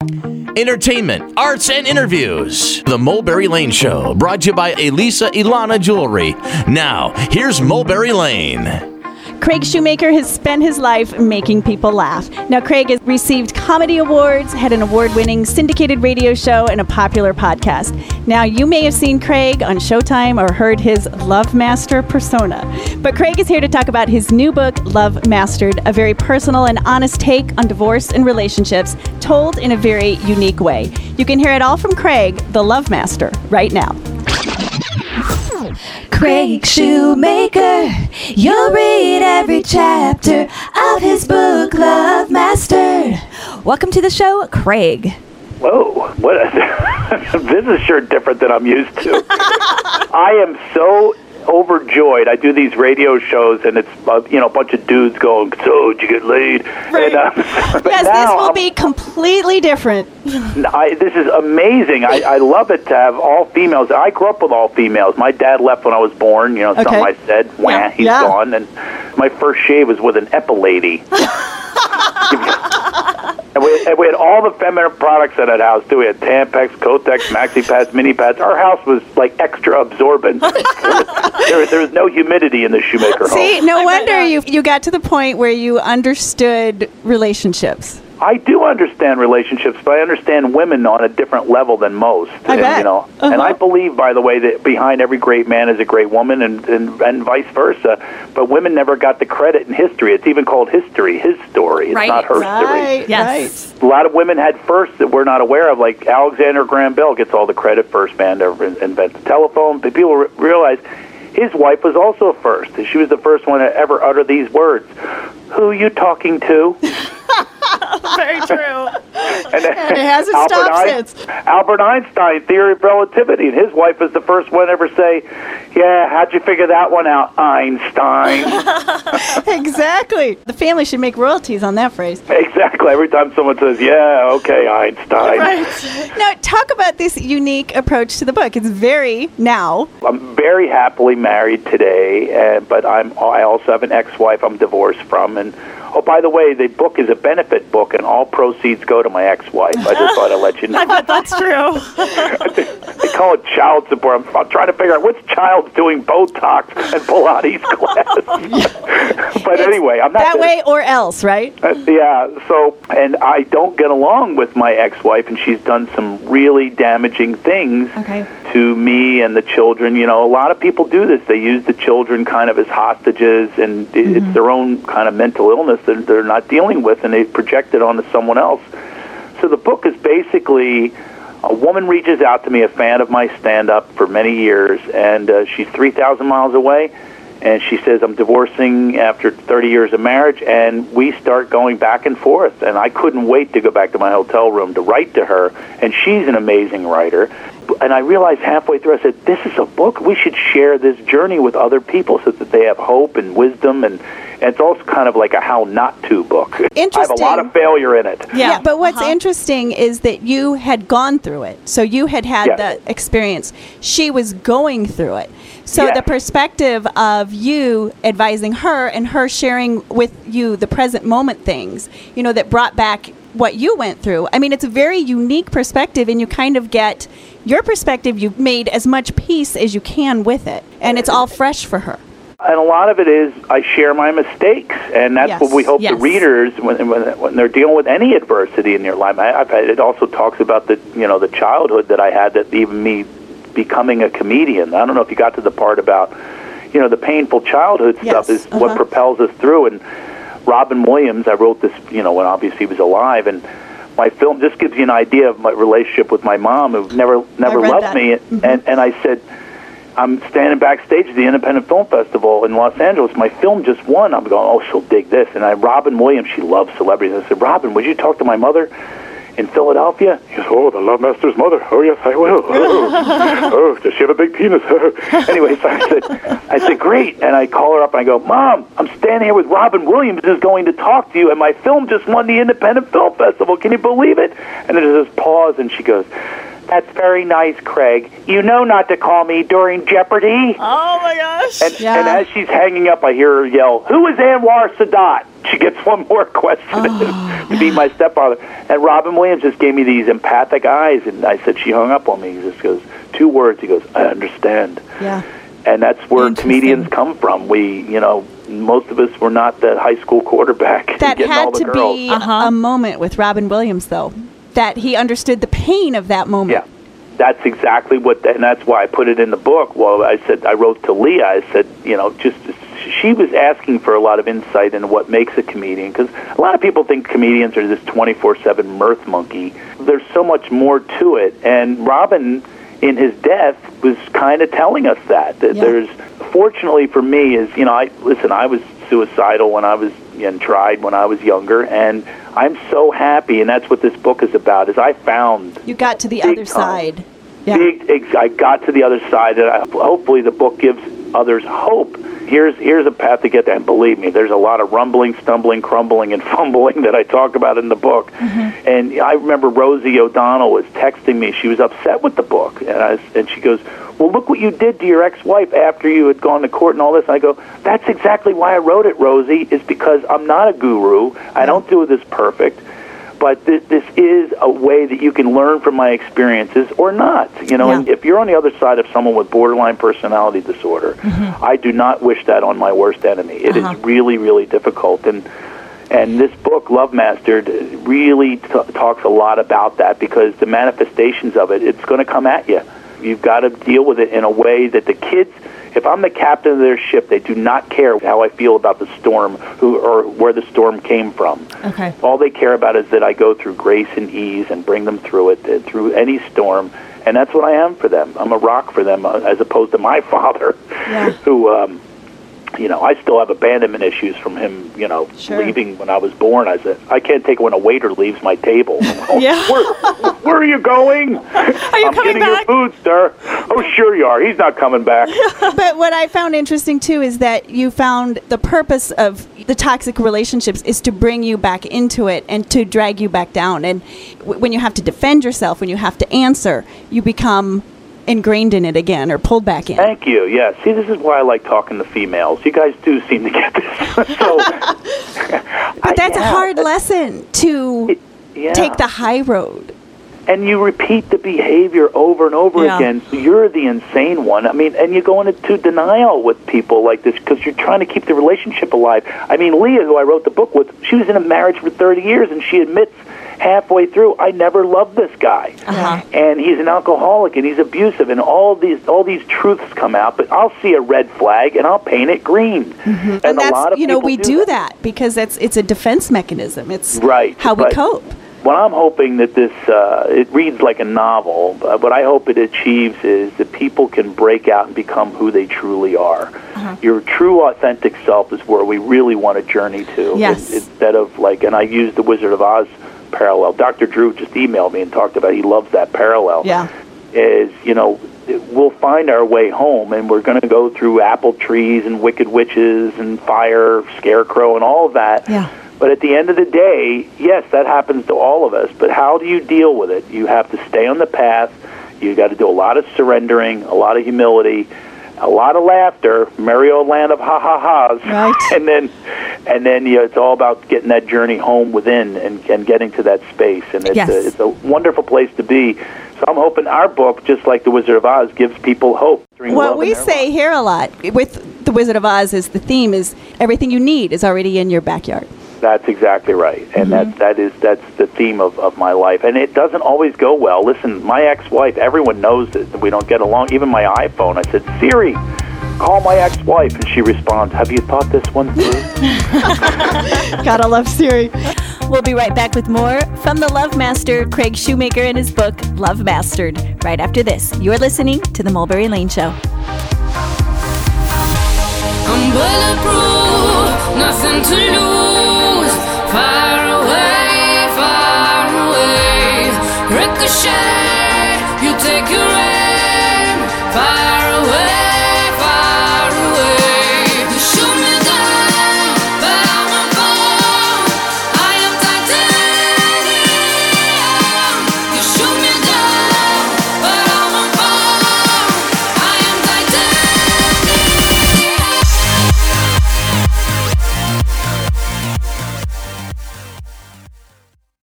Entertainment, arts, and interviews. The Mulberry Lane Show, brought to you by Elisa Ilana Jewelry. Now, here's Mulberry Lane. Craig Shoemaker has spent his life making people laugh. Now, Craig has received comedy awards, had an award winning syndicated radio show, and a popular podcast. Now, you may have seen Craig on Showtime or heard his Love Master persona. But Craig is here to talk about his new book, Love Master'd, a very personal and honest take on divorce and relationships, told in a very unique way. You can hear it all from Craig, the Love Master, right now. Craig Shoemaker. You'll read every chapter of his book, Love Master'd. Welcome to the show, Craig. Whoa, what a, this is sure different than I'm used to. I am so overjoyed. I do these radio shows, and it's uh, you know a bunch of dudes going, "So did you get laid?" Right. And, uh, Yes, now this will I'm- be completely different. I, this is amazing. I, I love it to have all females. I grew up with all females. My dad left when I was born. You know, something I said, wah, Yeah. he's Yeah. gone. And my first shave was with an epilady. and, we, and we had all the feminine products in that house too. We had Tampax, Kotex, Maxi Pads, Mini Pads. Our house was like extra absorbent. there, there was no humidity in the shoemaker home. See, no wonder you you got to the point where you understood relationships. I do understand relationships, but I understand women on a different level than most. I and, bet. You know, and Uh-huh. I believe, by the way, that behind every great man is a great woman, and, and and vice versa. But women never got the credit in history. It's even called history, his story. It's Right. not her story. Right, Yes. story. A lot of women had firsts that we're not aware of, like Alexander Graham Bell gets all the credit, first man to ever invent the telephone. But people re- realize his wife was also a first. She was the first one to ever utter these words. Who you talking to? True. And, it hasn't Albert stopped Ein- since. Albert Einstein, theory of relativity, and his wife was the first one to ever say, "Yeah, how'd you figure that one out, Einstein?" exactly. The family should make royalties on that phrase. exactly. Every time someone says, "Yeah, okay, Einstein," Right. Now, talk about this unique approach to the book. It's very now. I'm very happily married today, uh, but I'm I also have an ex-wife I'm divorced from, and oh, by the way, the book is a benefit book, and all proceeds go to my ex-wife. I just thought I'd let you know. I bet that's true. They call it child support. I'm, I'm trying to figure out which child's doing Botox and Pilates class. but anyway, I'm not that way or else, right? Uh, yeah. So, and I don't get along with my ex-wife, and she's done some really damaging things Okay. to me and the children. You know, a lot of people do this. They use the children kind of as hostages, and Mm-hmm. it's their own kind of mental illness that they're not dealing with, and they project it onto someone else. So the book is basically a woman reaches out to me, a fan of my stand-up for many years, and uh, she's 3,000 miles away, and she says, I'm divorcing after 30 years of marriage, and we start going back and forth, and I couldn't wait to go back to my hotel room to write to her, and she's an amazing writer. And I realized halfway through, I said, this is a book. We should share this journey with other people so that they have hope and wisdom, and it's also kind of like a how not to book. Interesting. I have a lot of failure in it. Yeah, but what's uh-huh. interesting is that you had gone through it. So you had had Yes. the experience. She was going through it. So Yes. the perspective of you advising her and her sharing with you the present moment things, you know, that brought back what you went through. I mean, it's a very unique perspective, and you kind of get your perspective. You've made as much peace as you can with it, and it's all fresh for her. And a lot of it is I share my mistakes, and that's Yes. what we hope the readers, when, when, when they're dealing with any adversity in their life, I, I've had, it also talks about the you know the childhood that I had, that even me becoming a comedian. I don't know if you got to the part about you know the painful childhood Yes, stuff is uh-huh. what propels us through. And Robin Williams, I wrote this you know when obviously he was alive, and my film just gives you an idea of my relationship with my mom, who never never loved that. me, and and I said. I'm standing backstage at the Independent Film Festival in Los Angeles. My film just won. I'm going, oh, she'll dig this. And I, Robin Williams, she loves celebrities. I said, Robin, would you talk to my mother in Philadelphia? He goes, oh, the Love Master's mother. Oh, yes, I will. Oh, oh does she have a big penis? anyway, so I said, I said, great. And I call her up and I go, Mom, I'm standing here with Robin Williams who's going to talk to you, and my film just won the Independent Film Festival. Can you believe it? And then there's this pause, and she goes, That's very nice, Craig. You know not to call me during Jeopardy. Oh my gosh. And, yeah. and as she's hanging up, I hear her yell, Who is Anwar Sadat? She gets one more question to be my stepfather. And Robin Williams just gave me these empathic eyes, and I said, She hung up on me. He just goes, Two words. He goes, I understand. yeah. And that's where comedians come from. We, you know, most of us were not the high school quarterback That getting all had the to girls. be Uh-huh. a moment with Robin Williams, though, that he understood the pain of that moment. Yeah, that's exactly what, and that's why I put it in the book. Well, I said I wrote to Leah. I said, you know, just she was asking for a lot of insight into what makes a comedian because a lot of people think comedians are this twenty four seven mirth monkey. There's so much more to it, and Robin, in his death, was kind of telling us that that Yeah. there's. Fortunately for me, is you know, I listen. I was suicidal when I was and tried when I was younger, and I'm so happy, and that's what this book is about. Is I found You got to the other time. side. Yeah. big. I got to the other side, and I, hopefully the book gives others hope. Here's here's a path to get there. And believe me, there's a lot of rumbling, stumbling, crumbling, and fumbling that I talk about in the book. Mm-hmm. And I remember Rosie O'Donnell was texting me. She was upset with the book, and I, and she goes, "Well, look what you did to your ex-wife after you had gone to court and all this." And I go, "That's exactly why I wrote it, Rosie. Is because I'm not a guru. I don't do this perfect." but th- this is a way that you can learn from my experiences or not. You know, Yeah. and if you're on the other side of someone with borderline personality disorder, mm-hmm. I do not wish that on my worst enemy. It is uh-huh. really, really difficult. And and this book, Love Master'd, really t- talks a lot about that because the manifestations of it, it's going to come at you. You've got to deal with it in a way that the kids, if I'm the captain of their ship, they do not care how I feel about the storm who or where the storm came from. Okay. All they care about is that I go through grace and ease and bring them through it, through any storm. And that's what I am for them. I'm a rock for them, uh, as opposed to my father, Yeah. who, um, you know, I still have abandonment issues from him, you know, Sure. leaving when I was born. I said, I can't take it when a waiter leaves my table. Yeah. where, where are you going? Are you I'm coming getting back? your food, sir. Oh, sure you are. He's not coming back. But what I found interesting too is that you found the purpose of the toxic relationships is to bring you back into it and to drag you back down. And w- when you have to defend yourself, when you have to answer, you become ingrained in it again or pulled back in. Thank you. Yeah. See, this is why I like talking to females. You guys do seem to get this. so, But that's a hard lesson to yeah. take the high road. and you repeat the behavior over and over Yeah. again. You're the insane one. I mean, and you go into denial with people like this because you're trying to keep the relationship alive. I mean, Leah, who I wrote the book with, she was in a marriage for 30 years, and she admits halfway through, I never loved this guy, Uh-huh. and he's an alcoholic and he's abusive, and all these all these truths come out. But I'll see a red flag and I'll paint it green. And, And a lot of you know we do that because that's it's a defense mechanism. It's Right, how we cope. What I'm hoping that this uh, it reads like a novel. But what I hope it achieves is that people can break out and become who they truly are. Uh-huh. Your true, authentic self is where we really want to journey to. Yes. In- Instead of like, and I use the Wizard of Oz parallel. Dr. Drew just emailed me and talked about he loves that parallel. Yeah. Is you know we'll find our way home, and we're going to go through apple trees and wicked witches and fire, scarecrow, and all of that. Yeah. But at the end of the day, yes, that happens to all of us. But how do you deal with it? You have to stay on the path. You got to do a lot of surrendering, a lot of humility, a lot of laughter, merry old land of ha ha ha's, Right. and then, and then you know, it's all about getting that journey home within and, and getting to that space. And it's, Yes. a, it's a wonderful place to be. So I'm hoping our book, just like The Wizard of Oz, gives people hope. What we say lives. here a lot with the Wizard of Oz is the theme is everything you need is already in your backyard. That's exactly right, and mm-hmm. that that is that's the theme of, of my life, and it doesn't always go well. Listen, my ex-wife, everyone knows it. that We don't get along. Even my iPhone, I said, Siri, call my ex-wife, and she responds, Have you thought this one through? Gotta love Siri. We'll be right back with more from the Love Master, Craig Shoemaker, and his book, Love Master'd, right after this. You're listening to The Mulberry Lane Show. I'm bulletproof, nothing to lose. Far away, far away. Ricochet, you take your aim. Far.